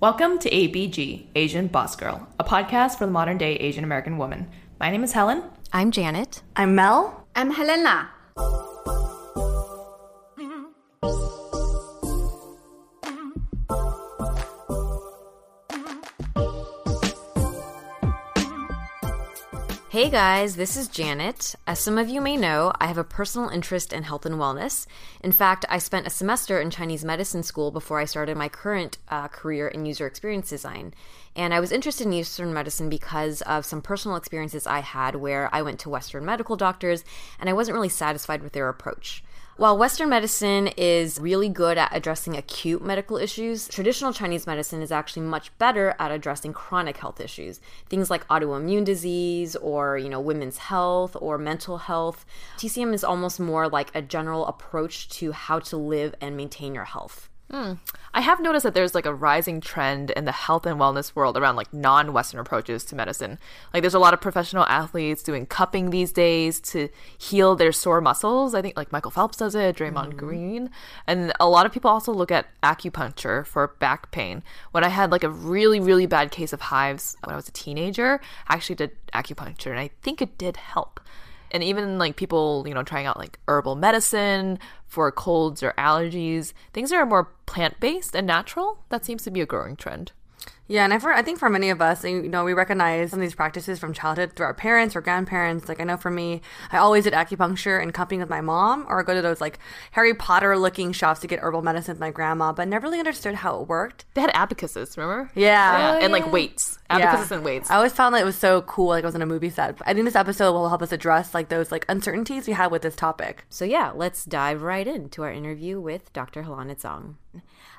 Welcome to ABG, Asian Boss Girl, a podcast for the modern day Asian American woman. My name is Helen. I'm Janet. I'm Mel. I'm Helena. Hey guys, this is Janet. As some of you may know, I have a personal interest in health and wellness. In fact, I spent a semester in Chinese medicine school before I started my current uh, career in user experience design. And I was interested in Eastern medicine because of some personal experiences I had where I went to Western medical doctors and I wasn't really satisfied with their approach. While Western medicine is really good at addressing acute medical issues, traditional Chinese medicine is actually much better at addressing chronic health issues. Things like autoimmune disease or, you know, women's health or mental health. TCM is almost more like a general approach to how to live and maintain your health. Hmm. I have noticed that there's like a rising trend in the health and wellness world around like non-Western approaches to medicine. Like there's a lot of professional athletes doing cupping these days to heal their sore muscles. I think like Michael Phelps does it, Draymond mm. Green, and a lot of people also look at acupuncture for back pain. When I had like a really really bad case of hives when I was a teenager, I actually did acupuncture, and I think it did help and even like people you know trying out like herbal medicine for colds or allergies things that are more plant-based and natural that seems to be a growing trend yeah, and I, for, I think for many of us, you know, we recognize some of these practices from childhood through our parents or grandparents. Like I know for me, I always did acupuncture and cupping with my mom, or I go to those like Harry Potter looking shops to get herbal medicine with my grandma, but never really understood how it worked. They had abacuses, remember? Yeah, oh, and like oh, weights, abacuses yeah. and weights. I always found that it was so cool, like I was in a movie set. I think this episode will help us address like those like uncertainties we have with this topic. So yeah, let's dive right into our interview with Dr. Helena Zhang.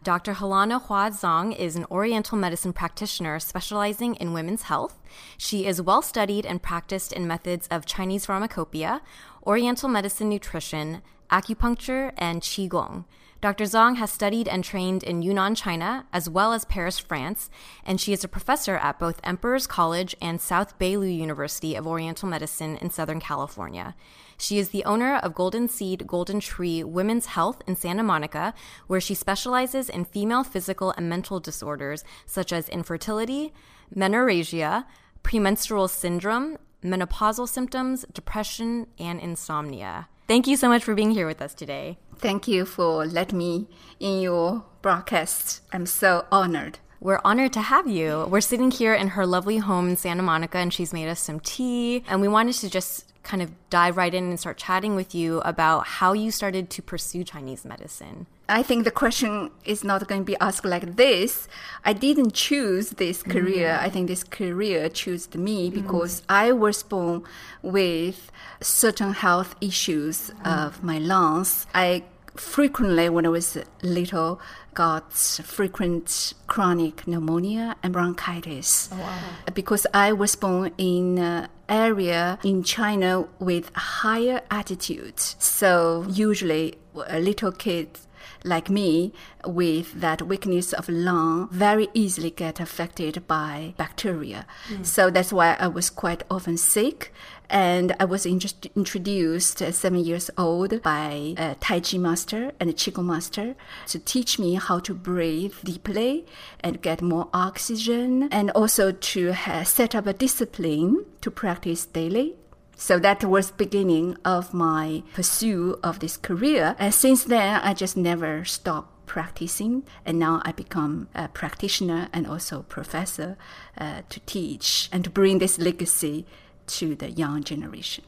Dr. Helena Hua Zhang is an Oriental medicine practitioner specializing in women's health. She is well studied and practiced in methods of Chinese pharmacopoeia, Oriental medicine nutrition, acupuncture, and Qigong. Dr. Zhang has studied and trained in Yunnan, China, as well as Paris, France, and she is a professor at both Emperor's College and South Baylo University of Oriental Medicine in Southern California. She is the owner of Golden Seed Golden Tree Women's Health in Santa Monica, where she specializes in female physical and mental disorders such as infertility, menorrhagia, premenstrual syndrome, menopausal symptoms, depression, and insomnia. Thank you so much for being here with us today. Thank you for letting me in your broadcast. I'm so honored. We're honored to have you. We're sitting here in her lovely home in Santa Monica, and she's made us some tea. And we wanted to just kind of dive right in and start chatting with you about how you started to pursue Chinese medicine. I think the question is not going to be asked like this. I didn't choose this career. Mm. I think this career chose me because mm. I was born with certain health issues mm. of my lungs. I frequently, when I was little, got frequent chronic pneumonia and bronchitis. Oh, wow. Because I was born in an area in China with higher altitude. So usually a little kid like me with that weakness of lung very easily get affected by bacteria. Hmm. So that's why I was quite often sick. And I was introduced introduced at seven years old by a Tai Chi master and a Qigong master to teach me how to breathe deeply and get more oxygen, and also to set up a discipline to practice daily. So that was beginning of my pursuit of this career. And since then, I just never stopped practicing. And now I become a practitioner and also professor uh, to teach and to bring this legacy to the young generation.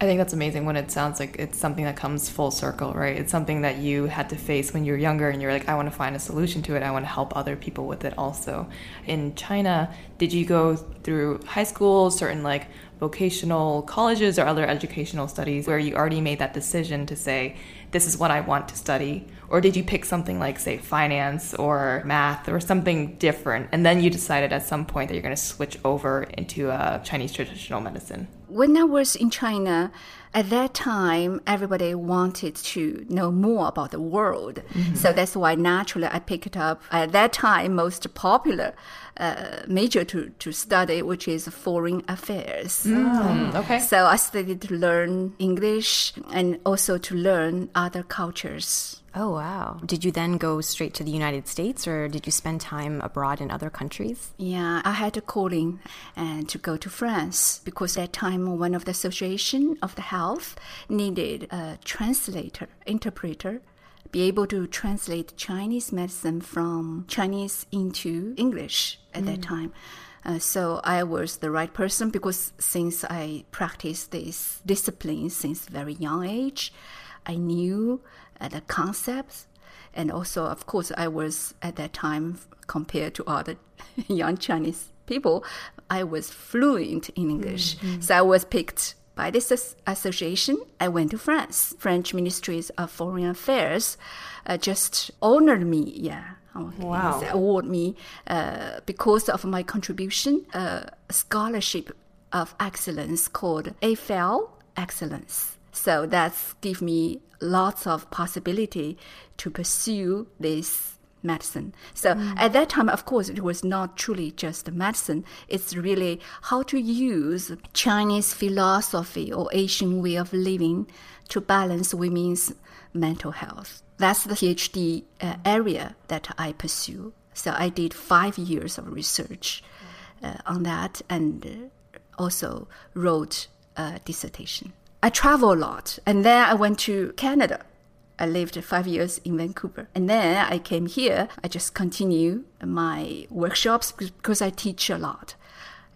I think that's amazing when it sounds like it's something that comes full circle, right? It's something that you had to face when you were younger and you're like, I want to find a solution to it. I want to help other people with it also. In China, did you go through high school, certain like vocational colleges or other educational studies where you already made that decision to say, this is what I want to study? Or did you pick something like, say, finance or math or something different? And then you decided at some point that you're going to switch over into uh, Chinese traditional medicine? When I was in China, at that time, everybody wanted to know more about the world. So that's why naturally I picked up at that time most popular uh, major to, to study, which is foreign affairs. Mm, okay. So I studied to learn English and also to learn other cultures. Oh, wow. Did you then go straight to the United States or did you spend time abroad in other countries? Yeah, I had a calling and to go to France because at that time one of the association of the health needed a translator, interpreter, be able to translate Chinese medicine from Chinese into English at that time. Uh, so I was the right person because since I practiced this discipline since very young age, I knew uh, the concepts, and also, of course, I was at that time compared to other young Chinese people, I was fluent in English. So I was picked by this as- association. I went to France. French Ministries of Foreign Affairs uh, just honored me. Yeah. Okay. Wow. Award me uh, because of my contribution, a scholarship of excellence called Eiffel Excellence. So that's give me lots of possibility to pursue this medicine. So at that time, of course, it was not truly just medicine. It's really how to use Chinese philosophy or Asian way of living to balance women's mental health. That's the PhD uh, area that I pursue. So I did five years of research uh, on that and uh, also wrote a dissertation. I travel a lot, and then I went to Canada. I lived five years in Vancouver, and then I came here. I just continue my workshops because I teach a lot.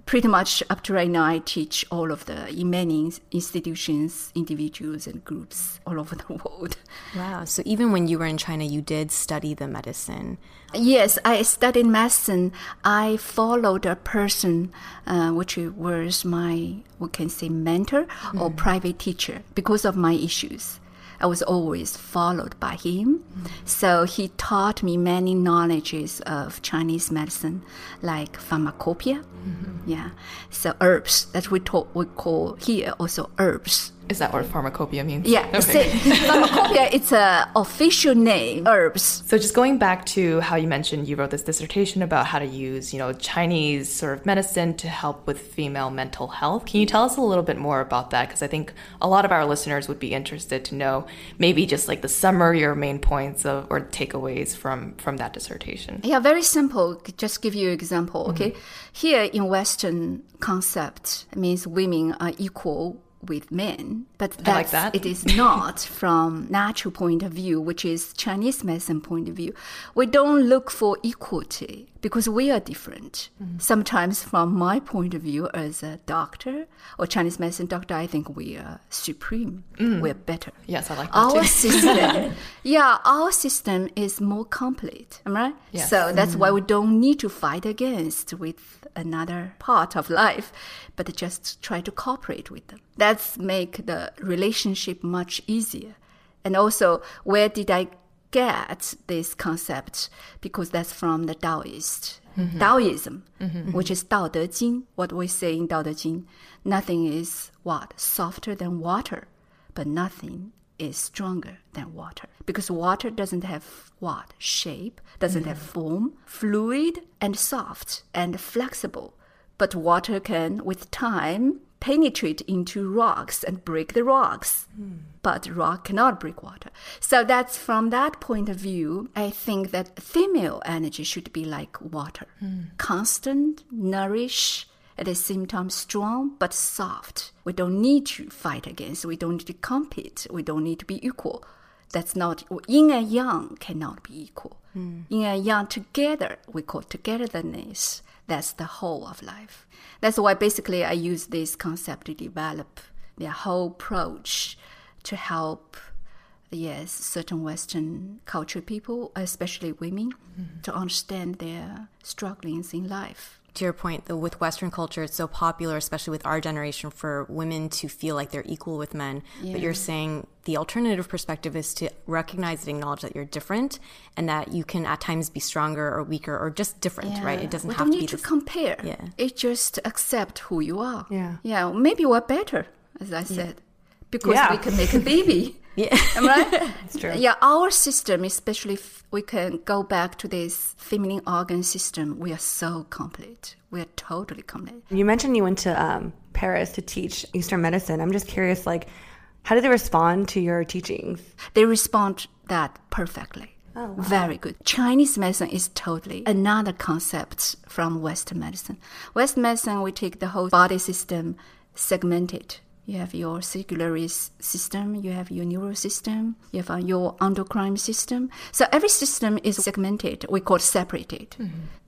Pretty much up to right now, I teach all of the in many institutions, individuals, and groups all over the world. Wow. So even when you were in China, you did study the medicine. Yes, I studied medicine. I followed a person, uh, which was my, we can say, mentor or private teacher because of my issues. I was always followed by him. So he taught me many knowledges of Chinese medicine, like pharmacopoeia. Mm-hmm. Yeah. So herbs that we talk, we call here also herbs. Is that what pharmacopoeia means? Yeah. Okay. Pharmacopoeia, it's a official name, herbs. So just going back to how you mentioned you wrote this dissertation about how to use, you know, Chinese sort of medicine to help with female mental health. Can you tell us a little bit more about that? Because I think a lot of our listeners would be interested to know maybe just like the summary or main points of or takeaways from from that dissertation. Yeah, very simple. Just give you an example. Okay, mm-hmm. here in Western concept it means women are equal with men, but I like that. it is not from natural point of view, which is Chinese medicine point of view. We don't look for equality because we are different. Mm-hmm. Sometimes, from my point of view as a doctor or Chinese medicine doctor, I think we are supreme. We're better. Yes, I like that Our too. system, yeah, our system is more complete, am I right? Yes. So that's why we don't need to fight against with another part of life, but just try to cooperate with them. That's make the relationship much easier. And also, where did I get this concept? Because that's from the Taoist. Mm-hmm. Taoism, mm-hmm. which is Dao De Jing, what we say in Dao De Jing, nothing is what? Softer than water, but nothing is stronger than water because water doesn't have what shape, doesn't have mm-hmm. form, fluid and soft and flexible. But water can, with time, penetrate into rocks and break the rocks. Hmm. But rock cannot break water. So that's from that point of view, I think that female energy should be like water. Hmm. Constant, nourish, at the same time strong but soft. We don't need to fight against, we don't need to compete, we don't need to be equal. That's not yin and yang cannot be equal. Hmm. Yin and yang together we call togetherness. That's the whole of life. That's why basically I use this concept to develop the whole approach to help yes, certain Western culture people, especially women, hmm. to understand their strugglings in life. To your point, though, with Western culture, it's so popular, especially with our generation, for women to feel like they're equal with men. But you're saying the alternative perspective is to recognize and acknowledge that you're different and that you can at times be stronger or weaker or just different, right? It doesn't we have don't to be need to this. compare. Yeah. It just accept who you are. Yeah. Yeah. Maybe we're better, as I said, because Yeah. we can make a baby. Yeah. Am I right? It's true. Yeah, our system, especially if we can go back to this feminine organ system, we are so complete. We are totally complete. You mentioned you went to um, Paris to teach Eastern medicine. I'm just curious, like, how did they respond to your teachings? They respond that perfectly. Oh, Very good. Chinese medicine is totally another concept from Western medicine. Western medicine, we take the whole body system segmented. You have your circulatory system, you have your neural system, you have uh, your endocrine system. So every system is segmented. We call it separated.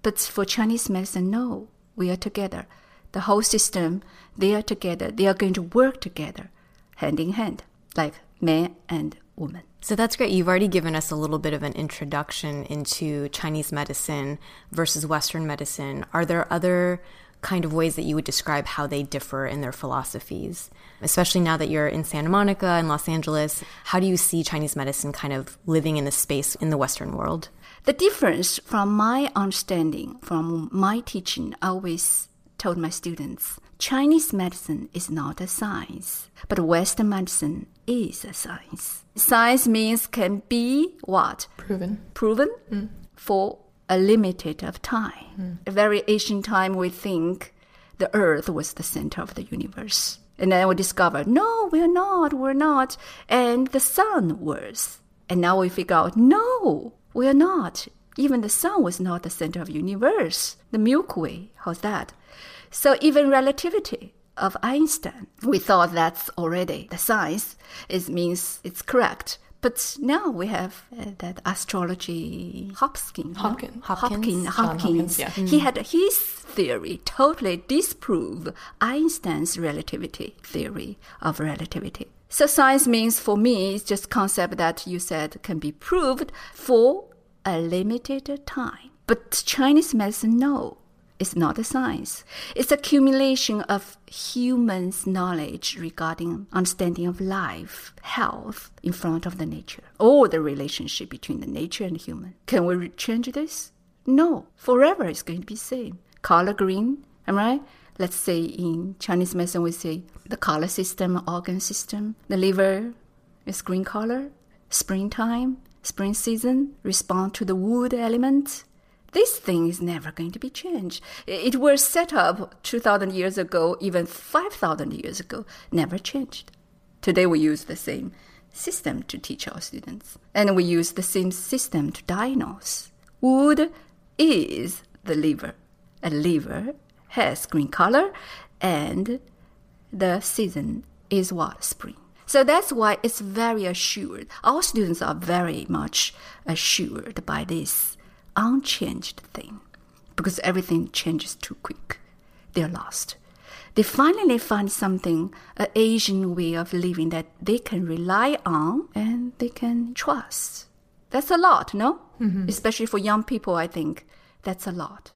But for Chinese medicine, no, we are together. The whole system, they are together. They are going to work together, hand in hand, like man and woman. So that's great. You've already given us a little bit of an introduction into Chinese medicine versus Western medicine. Are there other kind of ways that you would describe how they differ in their philosophies? Especially now that you're in Santa Monica and Los Angeles, how do you see Chinese medicine kind of living in the space in the Western world? The difference from my understanding, from my teaching, I always told my students Chinese medicine is not a science, but Western medicine is a science. Science means can be what? Proven. Proven mm. for a limited of time. Hmm. A very ancient time, we think the earth was the center of the universe. And then we discovered, no, we're not, we're not. And the sun was. And now we figure out, no, we're not. Even the sun was not the center of the universe. The Milky Way, how's that? So even relativity of Einstein, we thought that's already the science. It means it's correct. But now we have uh, that astrology Hopkins. no? Hopkins. Hopkins. Hopkins. Hopkins. Hopkins, yeah. He had his theory totally disprove Einstein's relativity theory of relativity. So science means for me it's just concept that you said can be proved for a limited time. But Chinese medicine, no. It's not a science. It's accumulation of humans' knowledge regarding understanding of life, health in front of the nature, or the relationship between the nature and human. Can we change this? No. Forever it's going to be same. Color green, am I right? Let's say in Chinese medicine we say the color system, organ system, the liver is green color, springtime, spring season, respond to the wood element. This thing is never going to be changed. It was set up 2,000 years ago, even 5,000 years ago, never changed. Today we use the same system to teach our students, and we use the same system to diagnose. Wood is the liver. A liver has green color, and the season is what? Spring. So that's why it's very assured. Our students are very much assured by this unchanged thing because everything changes too quick. They're lost. They finally find something, an Asian way of living that they can rely on and they can trust. That's a lot, no? Mm-hmm. Especially for young people, I think that's a lot.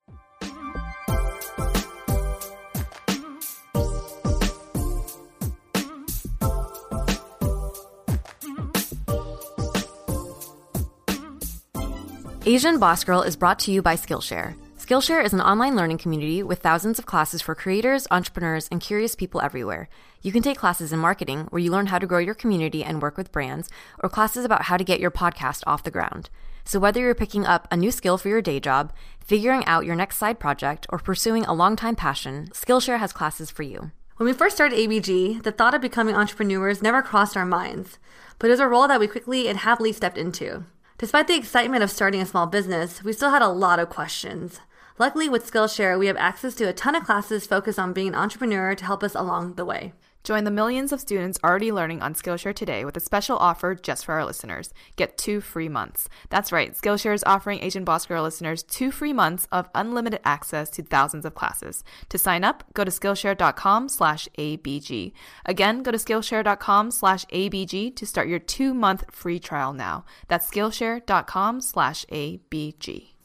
Asian Boss Girl is brought to you by Skillshare. Skillshare is an online learning community with thousands of classes for creators, entrepreneurs, and curious people everywhere. You can take classes in marketing, where you learn how to grow your community and work with brands, or classes about how to get your podcast off the ground. So, whether you're picking up a new skill for your day job, figuring out your next side project, or pursuing a longtime passion, Skillshare has classes for you. When we first started ABG, the thought of becoming entrepreneurs never crossed our minds, but it was a role that we quickly and happily stepped into. Despite the excitement of starting a small business, we still had a lot of questions. Luckily, with Skillshare, we have access to a ton of classes focused on being an entrepreneur to help us along the way. Join the millions of students already learning on Skillshare today with a special offer just for our listeners. Get two free months. That's right, Skillshare is offering Asian Boss Girl listeners two free months of unlimited access to thousands of classes. To sign up, go to Skillshare.com slash ABG. Again, go to Skillshare.com slash ABG to start your two-month free trial now. That's Skillshare.com slash ABG.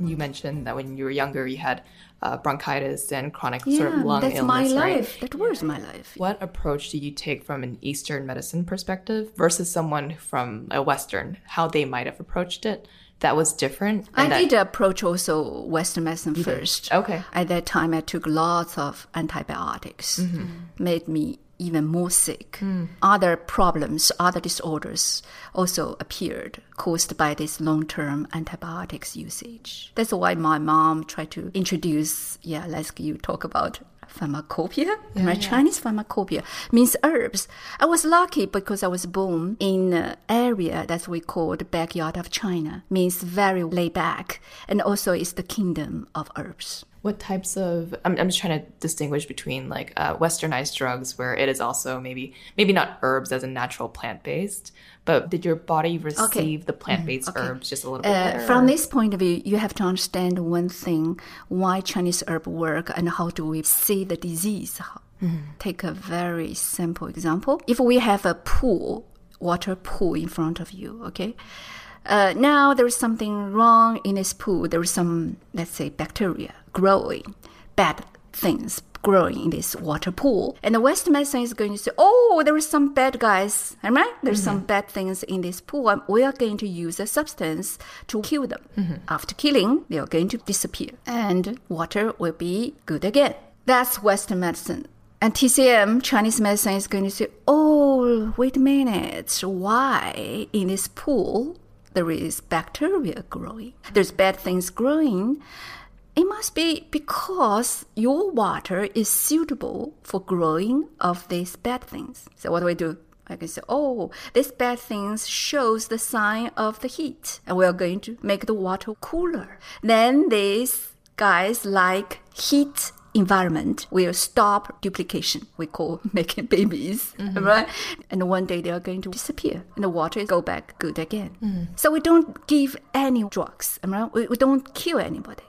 You mentioned that when you were younger, you had uh, bronchitis and chronic yeah, sort of lung that's illness. my right? life. That was my life. What approach do you take from an Eastern medicine perspective versus someone from a Western? How they might have approached it that was different? I that- did approach also Western medicine first. Okay. At that time, I took lots of antibiotics, made me even more sick. Hmm. Other problems, other disorders also appeared caused by this long-term antibiotics usage. That's why my mom tried to introduce, yeah, let's you talk about pharmacopoeia. my Chinese pharmacopoeia means herbs. I was lucky because I was born in an area that we call the backyard of China, means very laid back, and also is the kingdom of herbs. What types of? I'm, I'm just trying to distinguish between like uh, westernized drugs, where it is also maybe maybe not herbs as a natural plant based, but did your body receive the plant based herbs just a little bit Uh, better? from this point of view, you have to understand one thing: why Chinese herb work and how do we see the disease. Take a very simple example. If we have a pool, water pool in front of you, okay. Uh, now there is something wrong in this pool. There is some, let's say, bacteria growing, bad things growing in this water pool. And the Western medicine is going to say, oh, there is some bad guys, right? There's some mm-hmm. bad things in this pool. And we are going to use a substance to kill them. Mm-hmm. After killing, they are going to disappear. And water will be good again. That's Western medicine. And TCM, Chinese medicine, is going to say, oh, wait a minute. Why in this pool there is bacteria growing? There's bad things growing. It must be because your water is suitable for growing of these bad things. So what do we do? I can say, oh, this bad things shows the sign of the heat, and we are going to make the water cooler. Then these guys like heat environment will stop duplication. We call making babies, mm-hmm. right? And one day they are going to disappear, and the water go back good again. Mm. So we don't give any drugs, right? We, we don't kill anybody.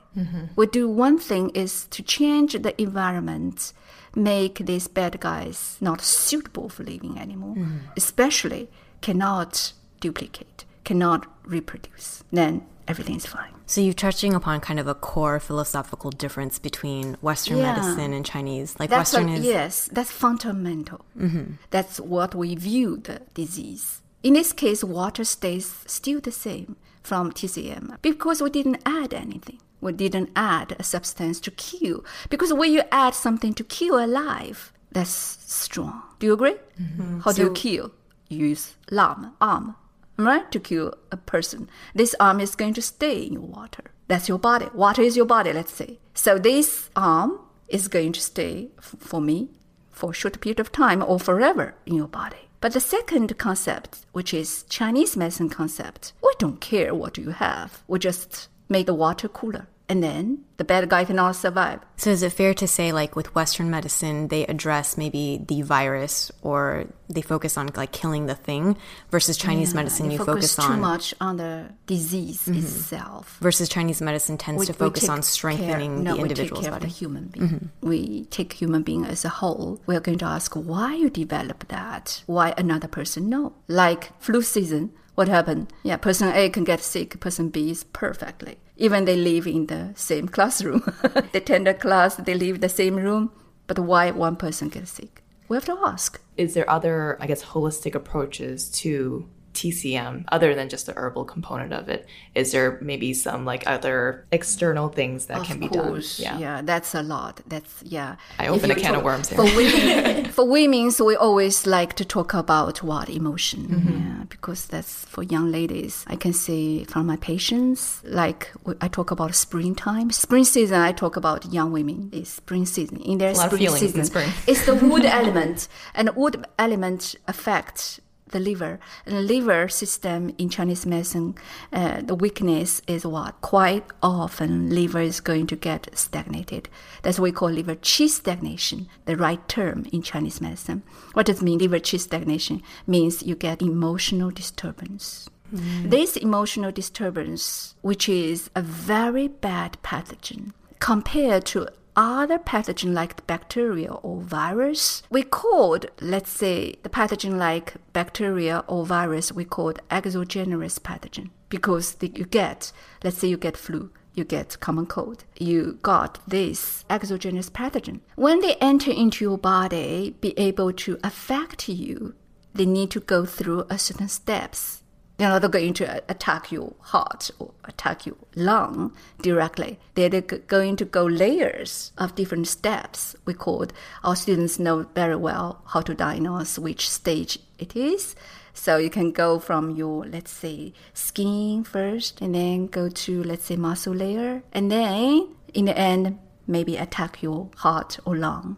We do one thing is to change the environment, make these bad guys not suitable for living anymore, mm. especially cannot duplicate, cannot reproduce. Then everything's fine. So you're touching upon kind of a core philosophical difference between Western Yeah. medicine and Chinese. Like That's Western is yes, that's fundamental. Mm-hmm. That's what we view the disease. In this case, water stays still the same from TCM because we didn't add anything. We didn't add a substance to kill. Because when you add something to kill alive, that's strong. Do you agree? Mm-hmm. How do you kill? You use lam, arm, right, to kill a person. This arm is going to stay in your water. That's your body. Water is your body, let's say. So this arm is going to stay f- for me for a short period of time or forever in your body. But the second concept, which is Chinese medicine concept, we don't care what you have. We just make the water cooler. And then the bad guy cannot survive. So is it fair to say like with Western medicine they address maybe the virus or they focus on like killing the thing versus Chinese medicine you focus, focus too much on the disease mm-hmm. itself. versus Chinese medicine tends to focus on strengthening care, no, the individual's we take care body. of the human being. Mm-hmm. We take human being as a whole. We are going to ask why you develop that. Why another person no? Like flu season, what happened? Yeah, person A can get sick. Person B is perfectly. Even they live in the same classroom, they attend a class, they live the same room. But why one person gets sick? We have to ask. is there other, I guess, holistic approaches to TCM, other than just the herbal component of it? Is there maybe some like other external things that of can be course, done? Yeah. yeah, that's a lot. That's yeah. I If opened a can of worms here. For women, for women, so we always like to talk about what emotion, Mm-hmm. yeah, because that's for young ladies. I can see from my patients, like I talk about springtime, spring season. I talk about young women. It's spring season in their a lot of spring feelings in season. spring. It's the wood element, and wood element affects the liver. And the liver system in Chinese medicine, uh, the weakness is what? Quite often, liver is going to get stagnated. That's what we call liver qi stagnation, the right term in Chinese medicine. What does it mean, liver qi stagnation? Means you get emotional disturbance. This emotional disturbance, which is a very bad pathogen, compared to other pathogen like bacteria or virus, we called, let's say, the pathogen like bacteria or virus, we called exogenous pathogen because the, you get, let's say you get flu, you get common cold, you got this exogenous pathogen. When they enter into your body, be able to affect you, they need to go through a certain steps they're not going to attack your heart or attack your lung directly. They're going to go layers of different steps. We called our students know very well how to diagnose which stage it is. So you can go from your, let's say, skin first, and then go to, let's say, muscle layer, and then in the end, maybe attack your heart or lung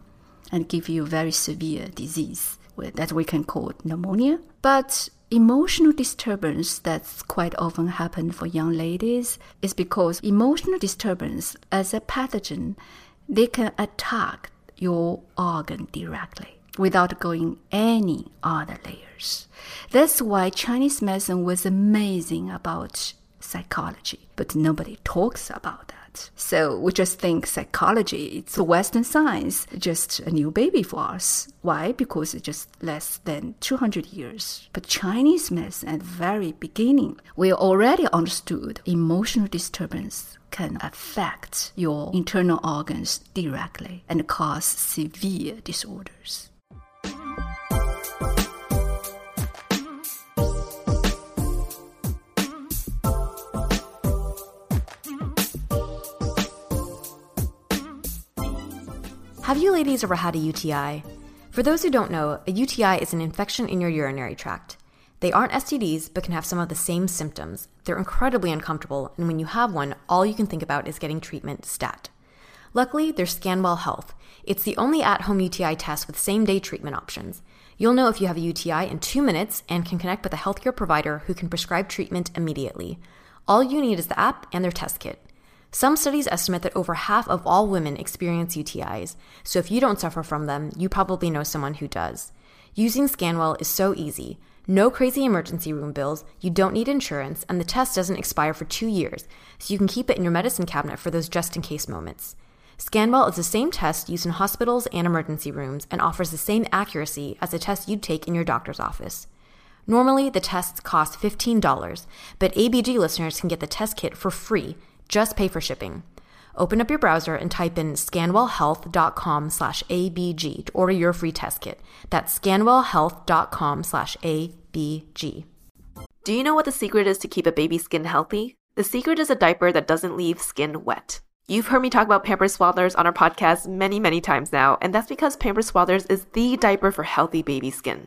and give you very severe disease that we can call pneumonia. But emotional disturbance that's quite often happen for young ladies is because emotional disturbance as a pathogen they can attack your organ directly without going any other layers. That's why chinese medicine was amazing about psychology but nobody talks about that so we just think psychology, it's a Western science, just a new baby for us. Why? Because it's just less than 200 years. But Chinese medicine at the very beginning, we already understood emotional disturbance can affect your internal organs directly and cause severe disorders. You ladies ever had a UTI? For those who don't know, a UTI is an infection in your urinary tract. They aren't STDs, but can have some of the same symptoms. They're incredibly uncomfortable, and when you have one, all you can think about is getting treatment stat. Luckily, there's Scanwell Health. It's the only at home UTI test with same day treatment options. You'll know if you have a UTI in two minutes and can connect with a healthcare provider who can prescribe treatment immediately. All you need is the app and their test kit. Some studies estimate that over half of all women experience UTIs, so if you don't suffer from them, you probably know someone who does. Using Scanwell is so easy. No crazy emergency room bills, you don't need insurance, and the test doesn't expire for two years, so you can keep it in your medicine cabinet for those just in case moments. Scanwell is the same test used in hospitals and emergency rooms and offers the same accuracy as a test you'd take in your doctor's office. Normally, the tests cost $15, but ABG listeners can get the test kit for free. Just pay for shipping. Open up your browser and type in scanwellhealth.com slash ABG to order your free test kit. That's scanwellhealth.com slash ABG. Do you know what the secret is to keep a baby's skin healthy? The secret is a diaper that doesn't leave skin wet. You've heard me talk about Pampers Swaddlers on our podcast many, many times now, and that's because Pampers Swaddlers is the diaper for healthy baby skin.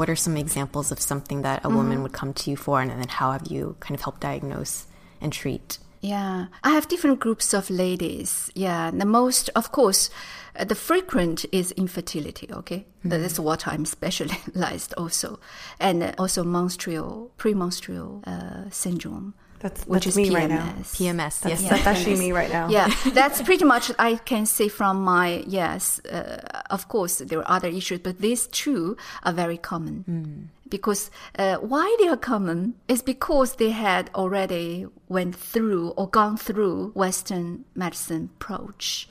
What are some examples of something that a woman would come to you for, and then how have you kind of helped diagnose and treat? Yeah, I have different groups of ladies. Yeah, the most, of course, uh, the frequent is infertility. Okay, that's what I'm specialized also, and also menstrual, premenstrual uh, syndrome. That's, which that's is me PMS. right now. PMS, That's, yes. that's actually me right now. Yeah, that's pretty much I can say from my yes. Uh, of course, there are other issues, but these two are very common. Because uh, why they are common is because they had already went through or gone through Western medicine approach,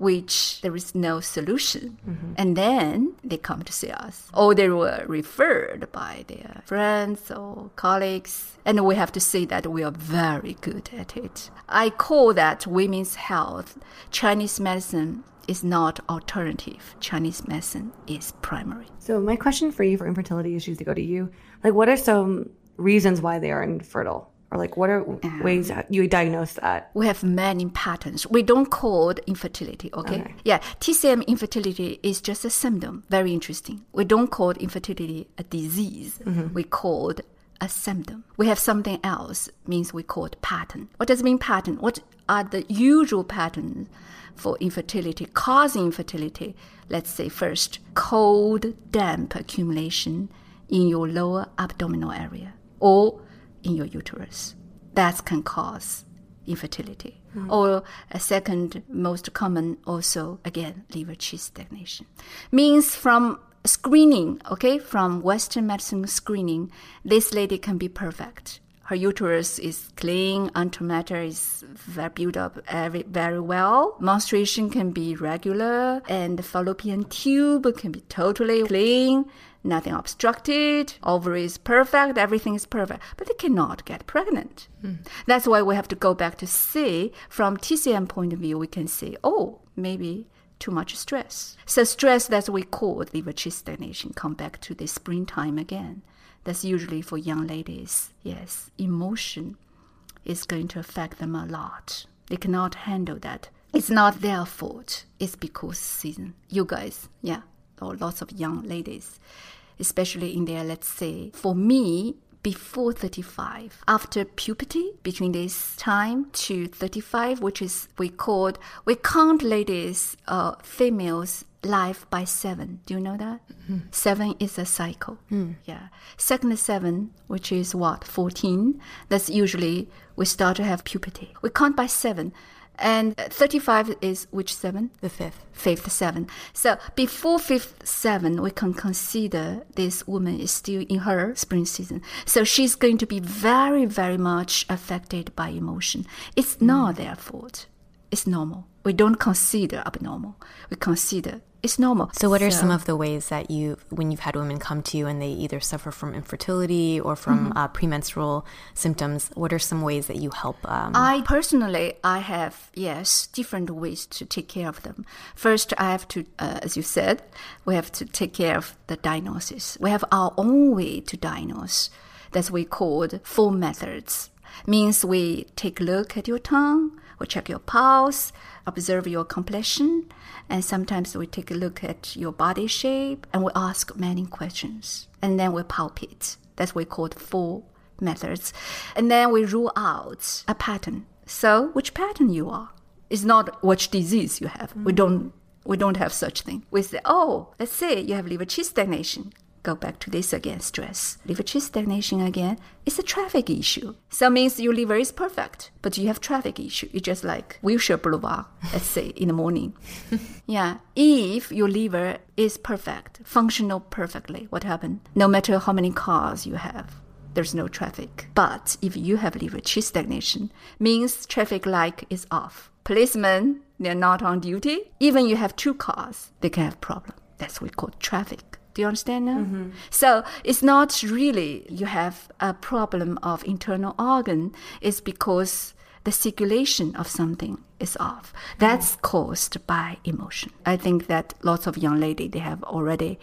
which there is no solution, mm-hmm. and then they come to see us, or they were referred by their friends or colleagues, and we have to say that we are very good at it. I call that women's health. Chinese medicine is not alternative. Chinese medicine is primary. So my question for you for infertility issues to go to you, like what are some reasons why they are infertile? Or like what are ways you diagnose that? We have many patterns. We don't call it infertility, okay? Okay. Yeah, TCM infertility is just a symptom. Very interesting. We don't call infertility a disease. Mm-hmm. We call it a symptom. We have something else, means we call it pattern. What does it mean pattern? What are the usual patterns for infertility, causing infertility? Let's say first, cold, damp accumulation in your lower abdominal area or in your uterus. That can cause infertility. Hmm. Or a second most common also again liver qi stagnation. Means from screening, okay, from Western medicine screening, this lady can be perfect. Her uterus is clean, antimatter is very built up very, very well. Menstruation can be regular, and the fallopian tube can be totally clean, nothing obstructed. Ovary is perfect, everything is perfect, but they cannot get pregnant. Hmm. That's why we have to go back to see from TCM point of view. We can say, oh, maybe too much stress. So stress that we call liver qi stagnation come back to the springtime again. That's usually for young ladies. Yes, emotion is going to affect them a lot. They cannot handle that. It's not their fault. It's because season. You guys, yeah, or lots of young ladies, especially in their, let's say, for me, before 35 after puberty between this time to 35 which is we called we count ladies uh, females life by seven. Do you know that? Seven is a cycle. Yeah. Second seven which is what? 14 that's usually we start to have puberty. We count by seven and 35 is which seven The fifth. fifth seven. So before fifth seven, we can consider this woman is still in her spring season. So she's going to be very, very much affected by emotion. It's not mm. their fault. It's normal. We don't consider abnormal. We consider It's normal. So, what are some of the ways that you, when you've had women come to you and they either suffer from infertility or from Mhm. uh, premenstrual symptoms? What are some ways that you help? Um, I personally, I have yes different ways to take care of them. First, I have to, uh, as you said, we have to take care of the diagnosis. We have our own way to diagnose. That's we called four methods. Means we take a look at your tongue, we check your pulse, observe your complexion, and sometimes we take a look at your body shape and we ask many questions. And then we palpate. That's what we call four methods. And then we rule out a pattern. So which pattern you are? It's not which disease you have. We mm. don't we don't have such thing. We say, oh, let's say you have liver chi stagnation. Go back to this again, stress. Liver chi stagnation again. It's a traffic issue. So means your liver is perfect, but you have traffic issue. It's just like Wilshire Boulevard, let's say, in the morning. yeah. If your liver is perfect, functional perfectly, what happened? No matter how many cars you have, there's no traffic. But if you have liver chi stagnation, means traffic light is off. Policemen, they're not on duty. Even you have two cars, they can have problem. That's what we call traffic. Do you understand now? Mm-hmm. So it's not really you have a problem of internal organ. It's because the circulation of something is off. That's mm-hmm. caused by emotion. I think that lots of young lady they have already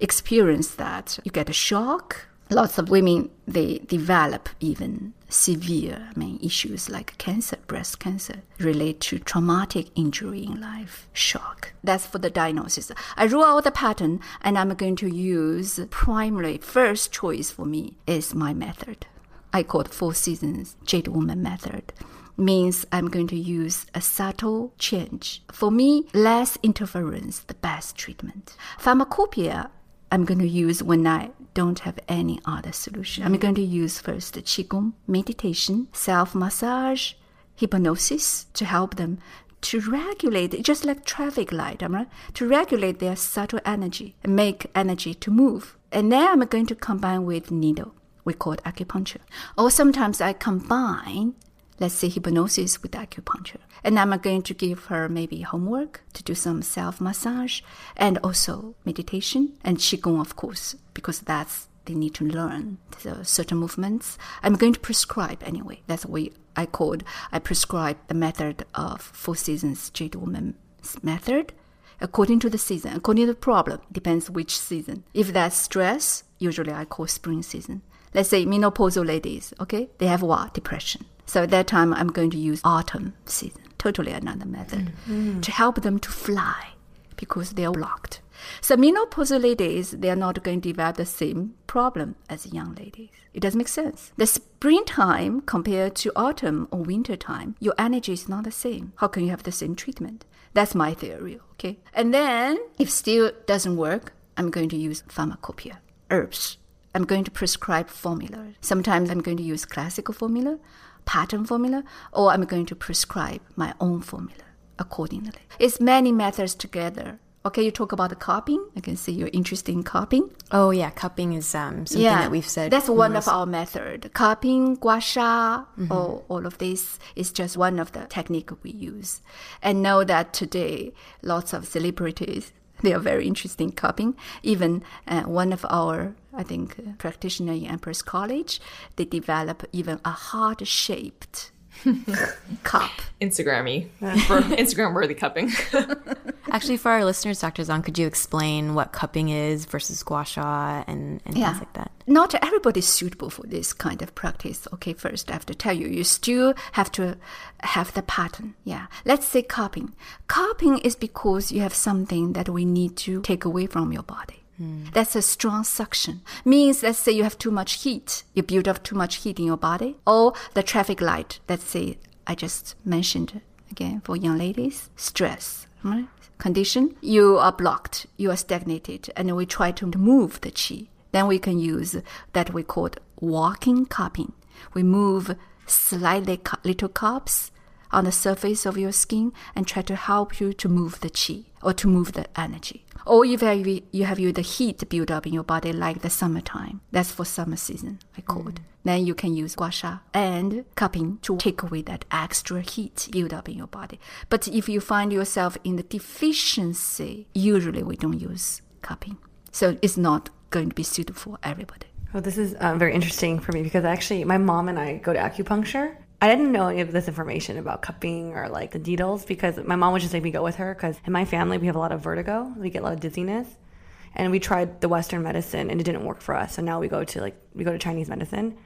experienced that. You get a shock. Lots of women they develop even severe I mean issues like cancer, breast cancer relate to traumatic injury in life, shock. That's for the diagnosis. I rule out the pattern and I'm going to use primary first choice for me is my method. I call it four seasons Jade Woman method. Means I'm going to use a subtle change. For me, less interference, the best treatment. Pharmacopoeia, I'm going to use when I don't have any other solution. I'm going to use first the Qigong, meditation, self massage, hypnosis to help them to regulate, just like traffic light, right? To regulate their subtle energy and make energy to move. And then I'm going to combine with needle. We call it acupuncture. Or sometimes I combine, let's say, hypnosis with acupuncture. And I'm going to give her maybe homework to do some self massage and also meditation and Qigong, of course, because that's they need to learn the certain movements. I'm going to prescribe anyway. That's what I called, I prescribe the method of Four Seasons Jade Woman's method according to the season, according to the problem. Depends which season. If that's stress, usually I call spring season. Let's say menopausal ladies, okay, they have what? Depression. So at that time, I'm going to use autumn season, totally another method, mm-hmm. to help them to fly because they are blocked. So menopausal ladies, they are not going to develop the same problem as young ladies. It doesn't make sense. The springtime compared to autumn or winter time, your energy is not the same. How can you have the same treatment? That's my theory, okay? And then if still doesn't work, I'm going to use pharmacopoeia, herbs. I'm going to prescribe formula. Sometimes I'm going to use classical formula, pattern formula, or I'm going to prescribe my own formula accordingly. It's many methods together. Okay, you talk about the cupping. I can see you're interested in cupping. oh, yeah, cupping is um, something that we've said. That's one of our method. Cupping, gua sha, all, all of this is just one of the technique we use. And know that today, lots of celebrities, they are very interesting in cupping. Even uh, one of our, I think, practitioner in Emperor's College, they develop even a heart-shaped cup. Instagrammy, for Instagram worthy cupping. Actually, for our listeners, Dr. Zong, could you explain what cupping is versus gua sha and, and Yeah. things like that? Not everybody is suitable for this kind of practice. Okay, first I have to tell you, you still have to have the pattern. Yeah. Let's say cupping. Cupping is because you have something that we need to take away from your body. That's a strong suction. Means, let's say you have too much heat. You build up too much heat in your body. Or the traffic light, let's say I just mentioned again for young ladies, stress. Right? Condition, you are blocked, you are stagnated, and we try to move the chi. Then we can use that we call walking cupping. We move slightly little cups on the surface of your skin and try to help you to move the chi. Or to move the energy. Or if you have, you have you the heat build up in your body like the summertime, that's for summer season, I call it. Then you can use gua sha and cupping to take away that extra heat build up in your body. But if you find yourself in the deficiency, usually we don't use cupping. So it's not going to be suitable for everybody. Well, this is um, very interesting for me because actually, my mom and I go to acupuncture. I didn't know any of this information about cupping or like the needles because my mom would just make me go with her because in my family we have a lot of vertigo, we get a lot of dizziness, and we tried the Western medicine and it didn't work for us. So now we go to like we go to Chinese medicine,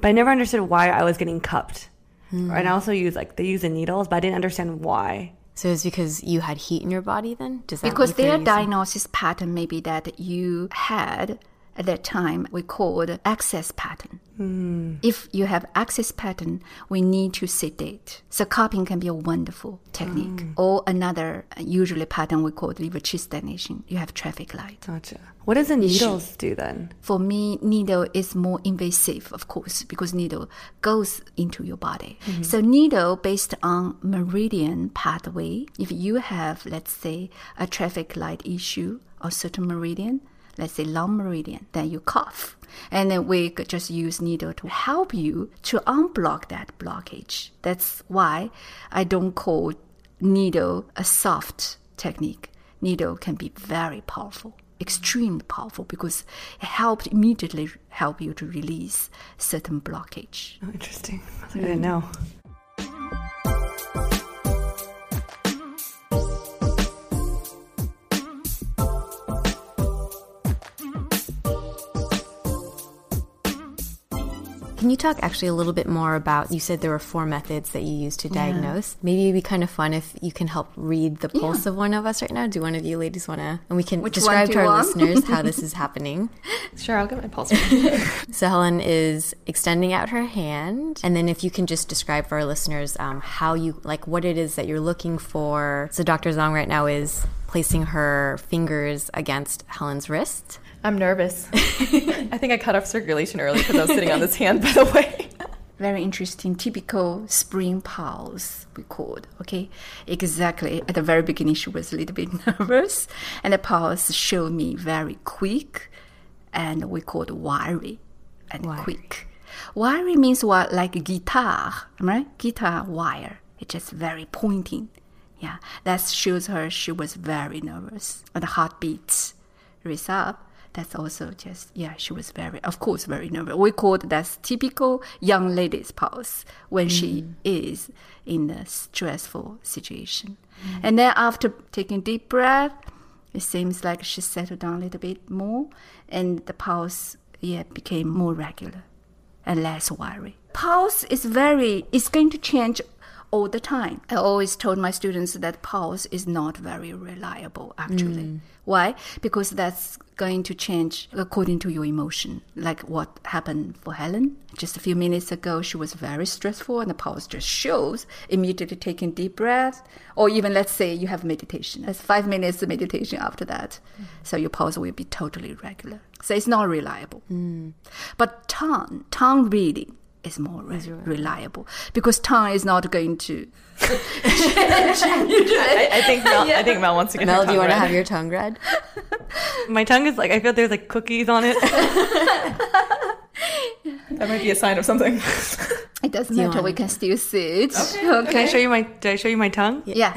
but I never understood why I was getting cupped. Hmm. And I also use like they use the needles, but I didn't understand why. So it's because you had heat in your body then? Does that because their using- diagnosis pattern may be that you had at that time we called excess pattern. Hmm. If you have excess pattern, we need to sedate. So cupping can be a wonderful technique. Hmm. Or another usually pattern we call liver qi stagnation. You have traffic light. Gotcha. What does the needles do then? For me, needle is more invasive, of course, because needle goes into your body. Mm-hmm. So needle based on meridian pathway. If you have, let's say, a traffic light issue or certain meridian, let's say lung meridian, then you cough. And then we could just use needle to help you to unblock that blockage. That's why I don't call needle a soft technique. Needle can be very powerful, extremely powerful because it helped immediately help you to release certain blockage. Oh, interesting. I didn't know. Can you talk actually a little bit more about? You said there were four methods that you used to diagnose. Maybe it'd be kind of fun if you can help read the pulse of one of us right now. Do one of you ladies want to? And we can Which describe to our want? listeners how this is happening. Sure, I'll get my pulse. So Helen is extending out her hand, and then if you can just describe for our listeners um, how you like what it is that you're looking for. So Dr. Zong right now is placing her fingers against Helen's wrist. I'm nervous. I think I cut off circulation early because I was sitting on this hand, by the way. Very interesting, typical spring pulse, we called. Okay, exactly. At the very beginning, she was a little bit nervous, and the pulse showed me very quick, and we called wiry and quick. Wiry means what? Like guitar, right? Guitar wire. It's just very pointing. Yeah, that shows her she was very nervous. And the heartbeats raise up. That's also just yeah, she was very, of course, very nervous. We called that typical young lady's pulse when she mm. is in a stressful situation. And then after taking deep breath, it seems like she settled down a little bit more, and the pulse yeah became more regular and less wiry. Pulse is very, it's going to change all the time. I always told my students that pulse is not very reliable actually. Mm. Why? Because that's going to change according to your emotion. Like what happened for Helen. Just a few minutes ago, she was very stressful and the pulse just shows immediately taking deep breath. Or even let's say you have meditation. That's five minutes of meditation after that. Mm. So your pulse will be totally regular. So it's not reliable. Mm. But tongue, tongue reading is more re- reliable because tongue is not going to. I, I think Mel, I think Mel wants to get Mel, her do you tongue want to have your tongue read? My tongue is like I feel there's like cookies on it. That might be a sign of something. It doesn't you matter. We can still see it. Can I show you my? Did I show you my tongue? Yeah.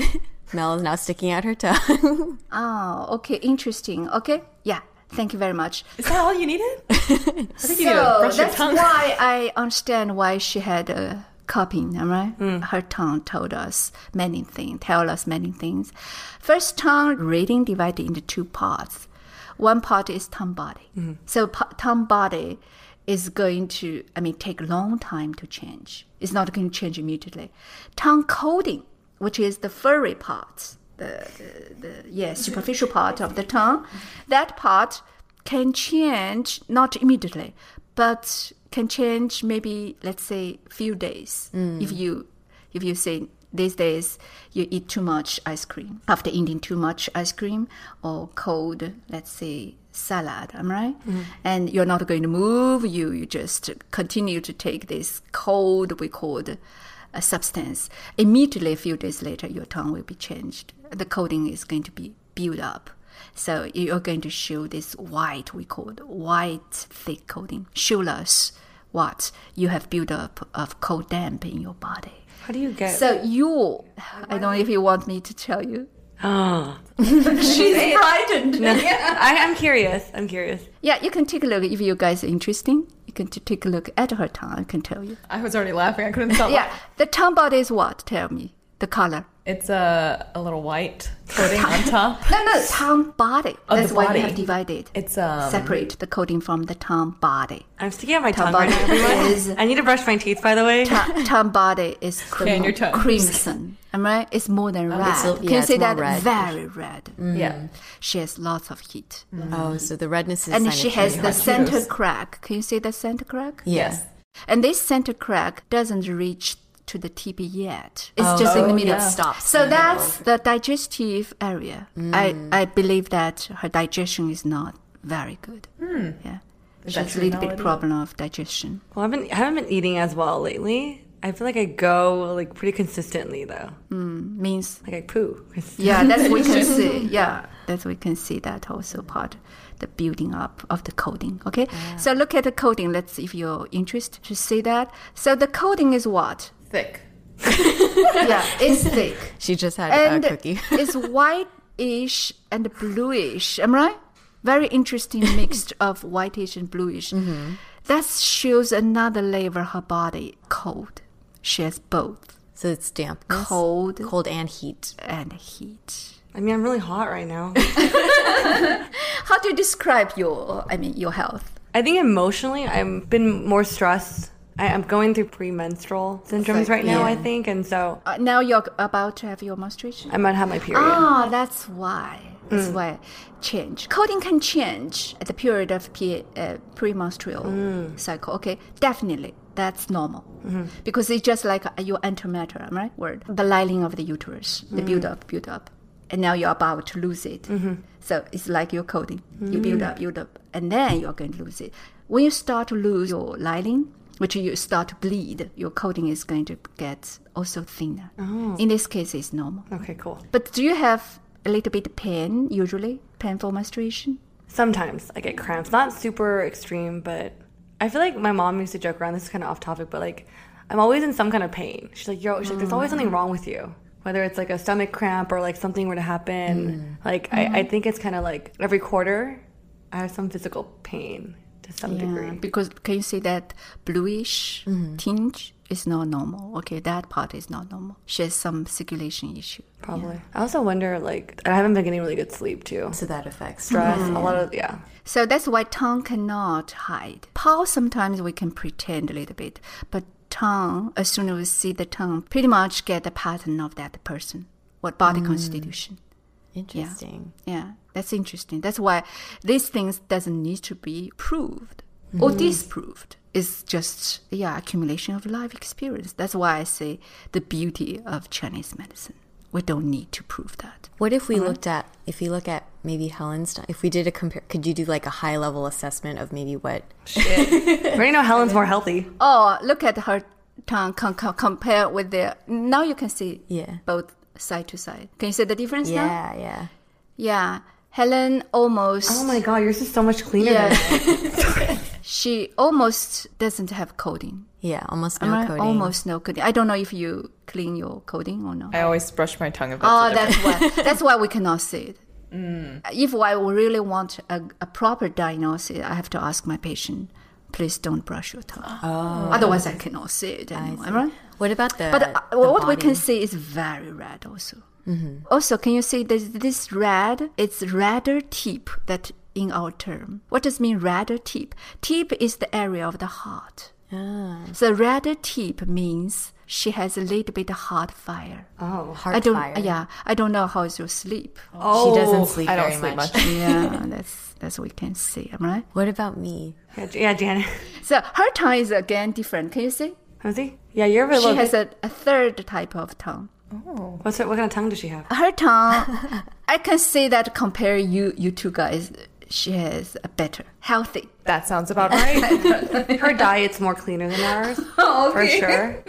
Mel is now sticking out her tongue. Oh, okay. Interesting. Okay. Yeah. Thank you very much. Is that all you needed? I think you need to So your that's tongue. why I understand why she had a cupping, all right? Hmm. Her tongue told us many things, tell us many things. First tongue reading divided into two parts. One part is tongue body. Hmm. So pa- tongue body is going to, I mean, take a long time to change. It's not going to change immediately. Tongue coating, which is the furry part, the, the, the yeah, superficial part of the tongue, that part can change not immediately, but can change maybe let's say few days. Mm. If you if you say these days you eat too much ice cream after eating too much ice cream or cold, let's say salad, am I right? Mm. And you're not going to move. You you just continue to take this cold we called a substance. Immediately, a few days later, your tongue will be changed. The coating is going to be build up. So you're going to show this white, we call it white thick coating. Show us what you have built up of cold damp in your body. How do you get? So you, I don't know if you want me to tell you. oh, She's frightened. I, I'm curious. I'm curious. Yeah, you can take a look if you guys are interesting. You can t- take a look at her tongue. I can tell you. I was already laughing. I couldn't stop. Yeah, the tongue body is what? Tell me the color. It's a a little white coating on top. No, no, tongue body. Oh, That's why body. we have divided. It's um. Separate the coating from the tongue body. I'm sticking out my tongue body right now, everyone. is- I need to brush my teeth, by the way. Tongue tongue body is crim- your tongue. crimson. Am I right? It's more than red. it's a- Can you it's see that? red. Very red. Yeah. She has lots of heat. Oh, so the redness is. And she has cancer. the center crack. Can you see the center crack? Yes. And this center crack doesn't reach to the TB yet. It's Oh, just in the middle. yeah. Stops So in that's the digestive area. I, Mm. I believe that her digestion is not very good. Yeah. She that has a little bit problem of digestion. Well, I've been I haven't been eating as well lately. I feel like I go like pretty consistently though. Means Like I poo. yeah, that's we can see. Yeah, that's we can see that also part the building up of the coating. Okay, so look at the coating. Let's if you're interested to see that. So the coating is what? Thick. Yeah, it's thick. She just had and a cookie. it's whitish and bluish. Am I right? Very interesting mix of whitish and bluish. Mm-hmm. That shows another layer of her body cold. She has both so it's damp, cold cold and heat. and heat. I mean, I'm really hot right now. How do you describe your, I mean, your health? I think emotionally, I've been more stressed. I, I'm going through premenstrual syndromes right now, I think, and so Uh, now you're about to have your menstruation. I might have my period. Ah, that's why. That's Mm. why change. Coating can change at the period of P, uh, premenstrual Mm. cycle. Okay, definitely. That's normal Mm-hmm. because it's just like your endometrium, right? Word. The lining of the uterus, the build Mm. up, build up, and now you're about to lose it. Mm-hmm. So it's like your coating. You Mm. build up, build up, and then you're going to lose it. When you start to lose your lining, which you start to bleed, your coating is going to get also thinner. Oh. In this case, it's normal. Okay, cool. But do you have a little bit of pain usually? Painful menstruation? Sometimes I get cramps. Not super extreme, but I feel like my mom used to joke around. This is kind of off topic, but like I'm always in some kind of pain. She's like, "Yo," she's like, "There's always something mm. wrong with you." Whether it's like a stomach cramp or like something were to happen, mm. like I, I mm-hmm. think it's kind of like every quarter I have some physical pain to some degree. Because can you see that bluish mm-hmm. tinge is not normal? Okay, that part is not normal. She has some circulation issue. Probably. I also wonder like I haven't been getting really good sleep too. So that affects Stress, a mm-hmm. lot of yeah. So that's why tongue cannot hide. Paw sometimes we can pretend a little bit, but tongue, as soon as we see the tongue, pretty much get the pattern of that person, what body mm. constitution. Interesting. Yeah, that's interesting. That's why these things doesn't need to be proved or mm-hmm. disproved. It's just yeah, accumulation of life experience. That's why I say the beauty of Chinese medicine. We don't need to prove that. What if we mm-hmm. looked at if we look at maybe Helen's tongue- if we did a compare could you do like a high level assessment of maybe what I already know Helen's more healthy. Oh, look at her tongue com- com- compare with the. Now you can see Yeah. both side to side. Can you see the difference now? Yeah, yeah. Yeah. Helen almost. Oh my god, yours is so much cleaner Yeah. She almost doesn't have coating. Yeah, almost no Am I- coating. Almost no coating. I don't know if you clean your coating or not. I always brush my tongue if oh, that's Oh, that's why. That's why we cannot see it. Mm. If I really want a, a proper diagnosis, I have to ask my patient, please don't brush your tongue. Otherwise, I cannot see it anymore. Am right? What about the But uh, the what we can see is very red also. Also, can you see this, this red? It's radder tip that in our term. What does mean radder tip? Tip is the area of the heart. Ah, So radder tip means she has a little bit of heart fire. Oh. heart I don't. fire. Yeah, I don't know how is your sleep. She doesn't sleep I don't very sleep much. much. yeah, that's that's what we can see. Am I right? What about me? Yeah, J- yeah, Janet. So her tongue is again different. Can you see? Has he? Yeah, you're a little. She has a, a third type of tongue. Oh. What's her, what kind of tongue does she have? Her tongue, I can say that compare you you two guys, she has a better healthy. That sounds about right. Her diet's more cleaner than ours, Oh, for sure.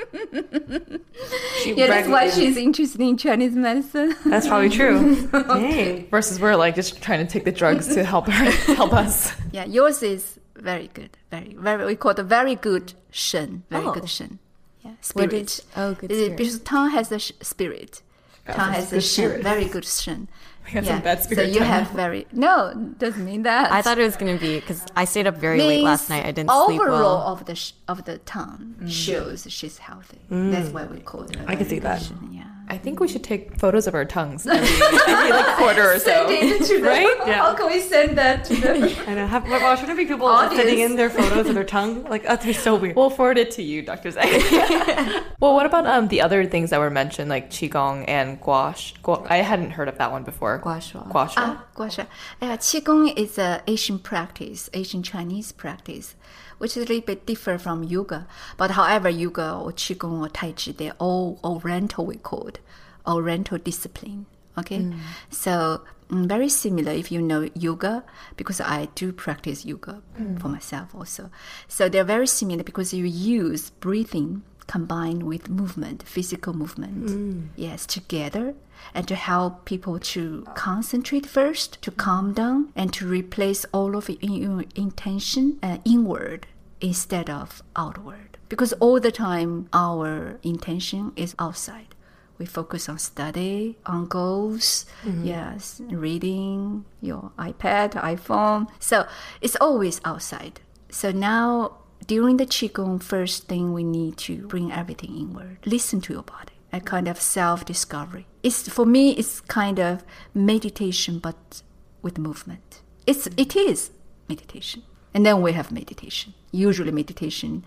yeah, that's why she's interested in Chinese medicine. That's probably true. Dang. Versus we're like just trying to take the drugs to help her help us. yeah, yours is very good. Very, very. We call it very good shen. Very Oh. good shen. Yeah, spirit. is- oh, good spirit. Because tongue has the sh- spirit. Tongue has the shen. Very good shen. We got some bad spirit So you tongue. have very no doesn't mean that. I thought it was going to be because I stayed up very late last night. I didn't overall sleep well. Mm. of the sh- of the tongue shows she's healthy. That's why we call it. I can see that. Yeah. I think we should take photos of our tongues every, every like quarter or so. right? Yeah. How can we send that to them? I know. Have, well, shouldn't be people Audience. sending in their photos of their tongue? Like, that'd be so weird. We'll forward it to you, Dr. Zhang. well, what about um the other things that were mentioned, like qigong and gouache? Gua- I hadn't heard of that one before. Gua sha. Gua sha. Ah, guasha. Yeah, qigong is a Asian practice, Asian Chinese practice, which is a little bit different from yoga. But however, yoga or qigong or tai chi, they're all oriental. We call it oriental discipline. Okay, mm. so mm, very similar if you know yoga because I do practice yoga mm. for myself also. So they're very similar because you use breathing combined with movement, physical movement. Mm. Yes, together and to help people to concentrate first, to calm down, and to replace all of your intention uh, inward instead of outward. Because all the time our intention is outside. We focus on study, on goals, yes, reading, your iPad, iPhone. So it's always outside. So now during the Qigong, first thing we need to bring everything inward. Listen to your body. A kind of self-discovery. It's for me. It's kind of meditation, but with movement. It's it is meditation, and then we have meditation. Usually, meditation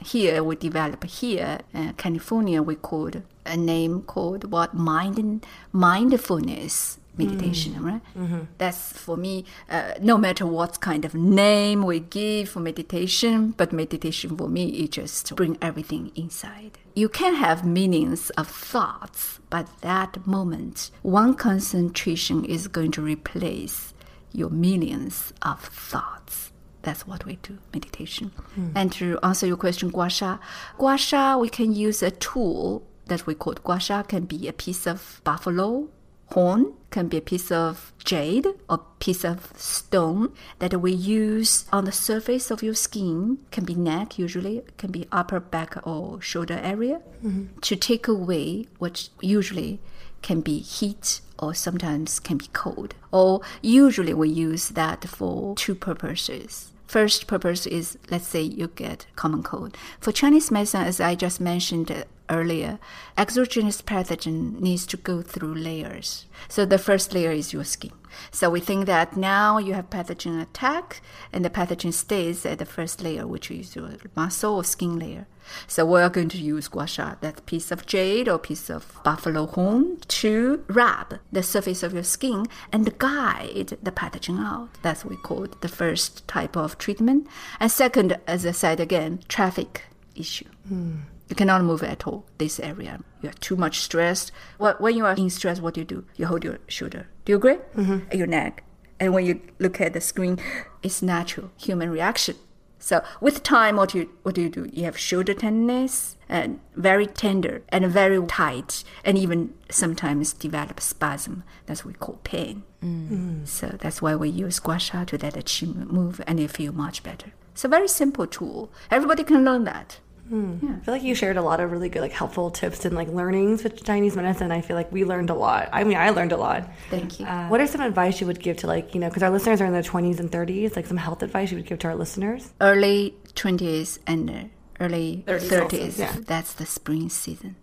here we develop here, uh, California. We called a name called what mind mindfulness meditation, mm. right? Mm-hmm. That's for me. Uh, no matter what kind of name we give for meditation, but meditation for me is just to bring everything inside. You can have meanings of thoughts, but that moment, one concentration is going to replace your millions of thoughts. That's what we do, meditation. Mm. And to answer your question, guasha, guasha, we can use a tool that we call guasha, can be a piece of buffalo horn, can be a piece of jade or piece of stone that we use on the surface of your skin, can be neck usually, can be upper back or shoulder area, mm-hmm. to take away what usually can be heat or sometimes can be cold. Or usually we use that for two purposes. First purpose is let's say you get common cold. For Chinese medicine, as I just mentioned earlier, exogenous pathogen needs to go through layers. So the first layer is your skin. So we think that now you have pathogen attack and the pathogen stays at the first layer, which is your muscle or skin layer. So we're going to use guasha, that piece of jade or piece of buffalo horn, to rub the surface of your skin and guide the pathogen out. That's what we call the first type of treatment. And second, as I said again, traffic issue. Hmm. You cannot move at all this area. You are too much stressed. What when you are in stress, what do you do? You hold your shoulder. Do you agree? Mm-hmm. Your neck. And when you look at the screen, it's natural human reaction. So with time, what you what do you do? You have shoulder tenderness and very tender and very tight, and even sometimes develop spasm. That's what we call pain. So that's why we use gua sha to let the chi move, and you feel much better. So very simple tool. Everybody can learn that. I feel like you shared a lot of really good, like, helpful tips and like learnings with Chinese medicine. I feel like we learned a lot. I mean, I learned a lot. Thank you. Uh, what are some advice you would give to like you know because our listeners are in their twenties and thirties? Like some health advice you would give to our listeners? early 20s and uh, early 30s 30s, yeah. that's the spring season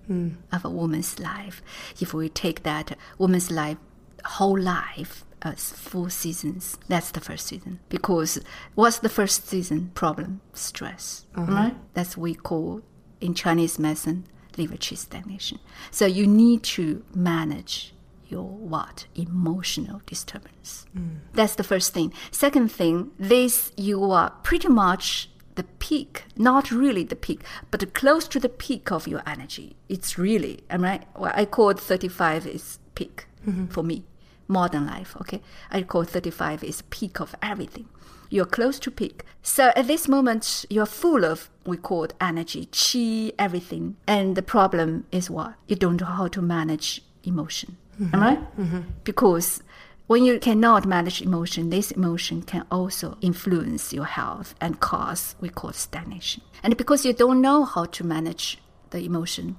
of a woman's life if we take that woman's life whole life Uh, as four seasons. That's the first season. Because what's the first season? Problem stress mm-hmm. right? That's we call in chinese medicine liver qi stagnation. So you need to manage your what? Emotional disturbance. Mm. That's the first thing. Second thing this you are pretty much the peak not really the peak but close to the peak of your energy. It's really am I well, i call it 35 is peak mm-hmm. for me modern life. Okay, I call 35 is peak of everything. You're close to peak. So at this moment, you're full of we call it energy, chi, everything. And the problem is what you don't know how to manage emotion. Am I right? Mm-hmm. Because when you cannot manage emotion, this emotion can also influence your health and cause we call stagnation. And because you don't know how to manage the emotion,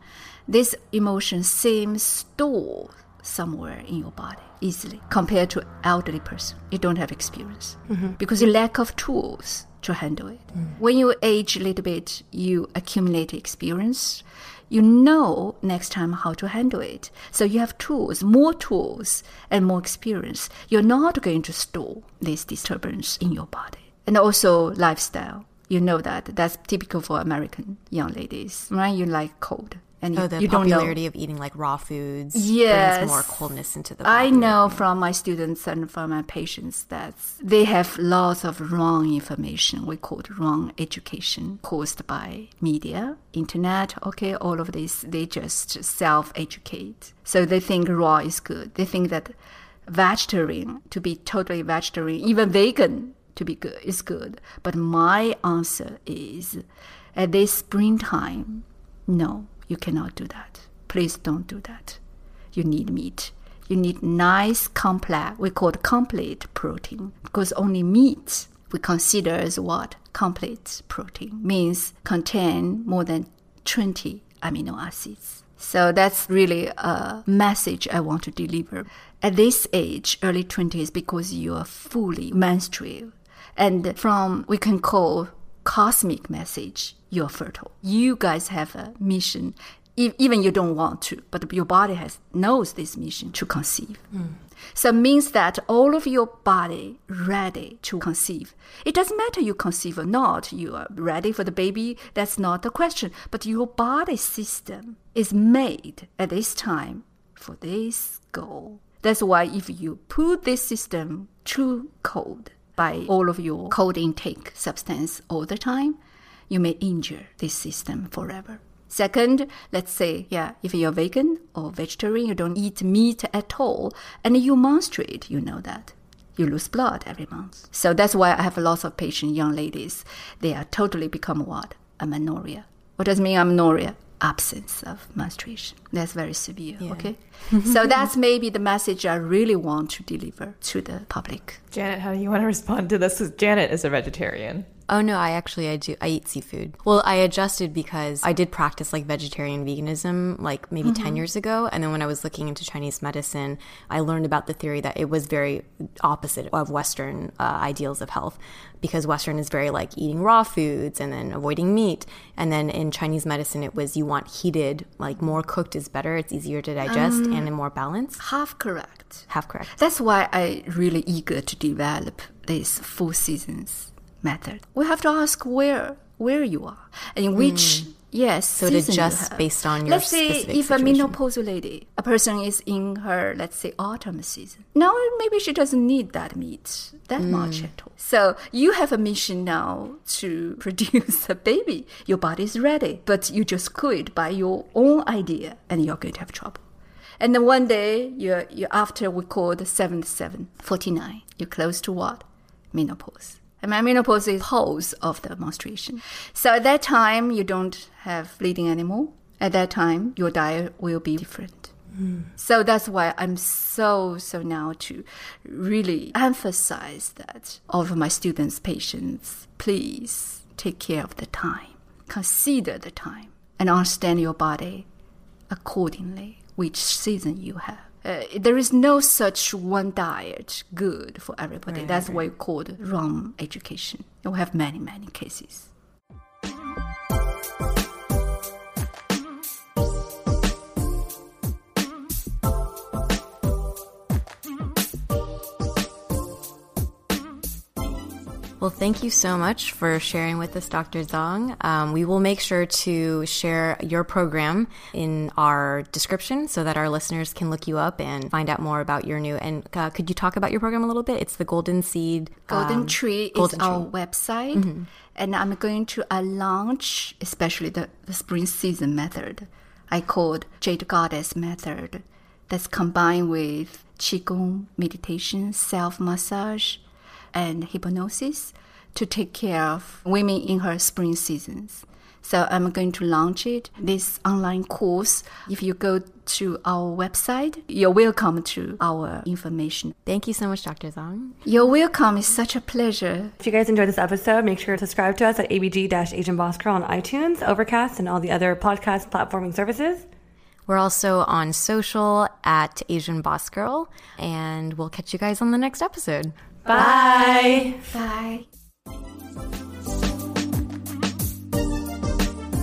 this emotion seems stored somewhere in your body easily compared to elderly person. You don't have experience mm-hmm. because you lack of tools to handle it. Mm. When you age a little bit, you accumulate experience. You know next time how to handle it. So you have tools, more tools, and more experience. You're not going to store this disturbance in your body. And also lifestyle. You know that. That's typical for American young ladies, right? You like cold. And Oh, you, the you popularity of eating like raw foods Yes. brings more coldness into the body. I know from my students and from my patients that they have lots of wrong information. We call it wrong education caused by media, internet, okay, all of this. They just self educate. So they think raw is good. They think that vegetarian, to be totally vegetarian, even vegan to be good is good. But my answer is at this springtime, no, you cannot do that. Please don't do that. You need meat. You need nice complex, we call it complete protein, because only meat we consider as what? Complete protein means contain more than 20 amino acids. So that's really a message I want to deliver. At this age, early 20s, because you are fully menstrual, and from we can call cosmic message, you're fertile. You guys have a mission, even you don't want to, but your body has knows this mission to conceive. Hmm. So it means that all of your body ready to conceive. It doesn't matter you conceive or not. You are ready for the baby. That's not the question. But your body system is made at this time for this goal. That's why if you put this system too cold by all of your cold intake substance all the time, you may injure this system forever. Second, let's say, yeah, if you're vegan or vegetarian, you don't eat meat at all, and you menstruate, you know that. You lose blood every month. So that's why I have lots of patient young ladies. They are totally become what? Amenorrhea. What does mean amenorrhea? Absence of menstruation. That's very severe, okay? so that's maybe the message I really want to deliver to the public. Janet, how do you want to respond to this? Janet is a vegetarian. Oh no, I actually I do I eat seafood. Well, I adjusted because I did practice like vegetarian veganism like maybe 10 years ago and then when I was looking into Chinese medicine, I learned about the theory that it was very opposite of western uh, ideals of health because western is very like eating raw foods and then avoiding meat and then in Chinese medicine it was you want heated like more cooked is better, it's easier to digest and more balanced. Half correct. Half correct. That's why I really eager to develop these four seasons method. We have to ask where where you are and in which yes. So it you adjusts have. based on your Let's say if a situation. menopausal lady, a person is in her let's say autumn season. Now maybe she doesn't need that meat that Mm. much at all. So you have a mission now to produce a baby. Your body is ready, but you just quit by your own idea, and you're going to have trouble. And then one day, you're, you're after we call the 77, 49, you're close to what? Menopause. And menopause is pause of the menstruation. So at that time, you don't have bleeding anymore. At that time, your diet will be different. So that's why I'm so, so now to really emphasize that all of my students, patients, please take care of the time. Consider the time and understand your body accordingly, which season you have. Uh, there is no such one diet good for everybody. That's why it's called wrong education. We have many, many cases. Well, thank you so much for sharing with us, Dr. Zhang. Um, we will make sure to share your program in our description so that our listeners can look you up and find out more about your new. And uh, could you talk about your program a little bit? It's the Golden Seed. Golden um, Tree is Golden our Tree. Mm-hmm. website, and I'm going to uh, launch, especially the, the spring season method. I called Jade Goddess method. that's combined with qigong, meditation, self massage, and hypnosis to take care of women in her spring seasons. So I'm going to launch it, this online course. If you go to our website, you're welcome to our information. Thank you so much, Dr. Zhang. You're welcome. It's such a pleasure. If you guys enjoyed this episode, make sure to subscribe to us at ABG-Asian Boss Girl on iTunes, Overcast, and all the other podcast platforming services. We're also on social at Asian Boss Girl, and we'll catch you guys on the next episode. Bye. Bye. Bye.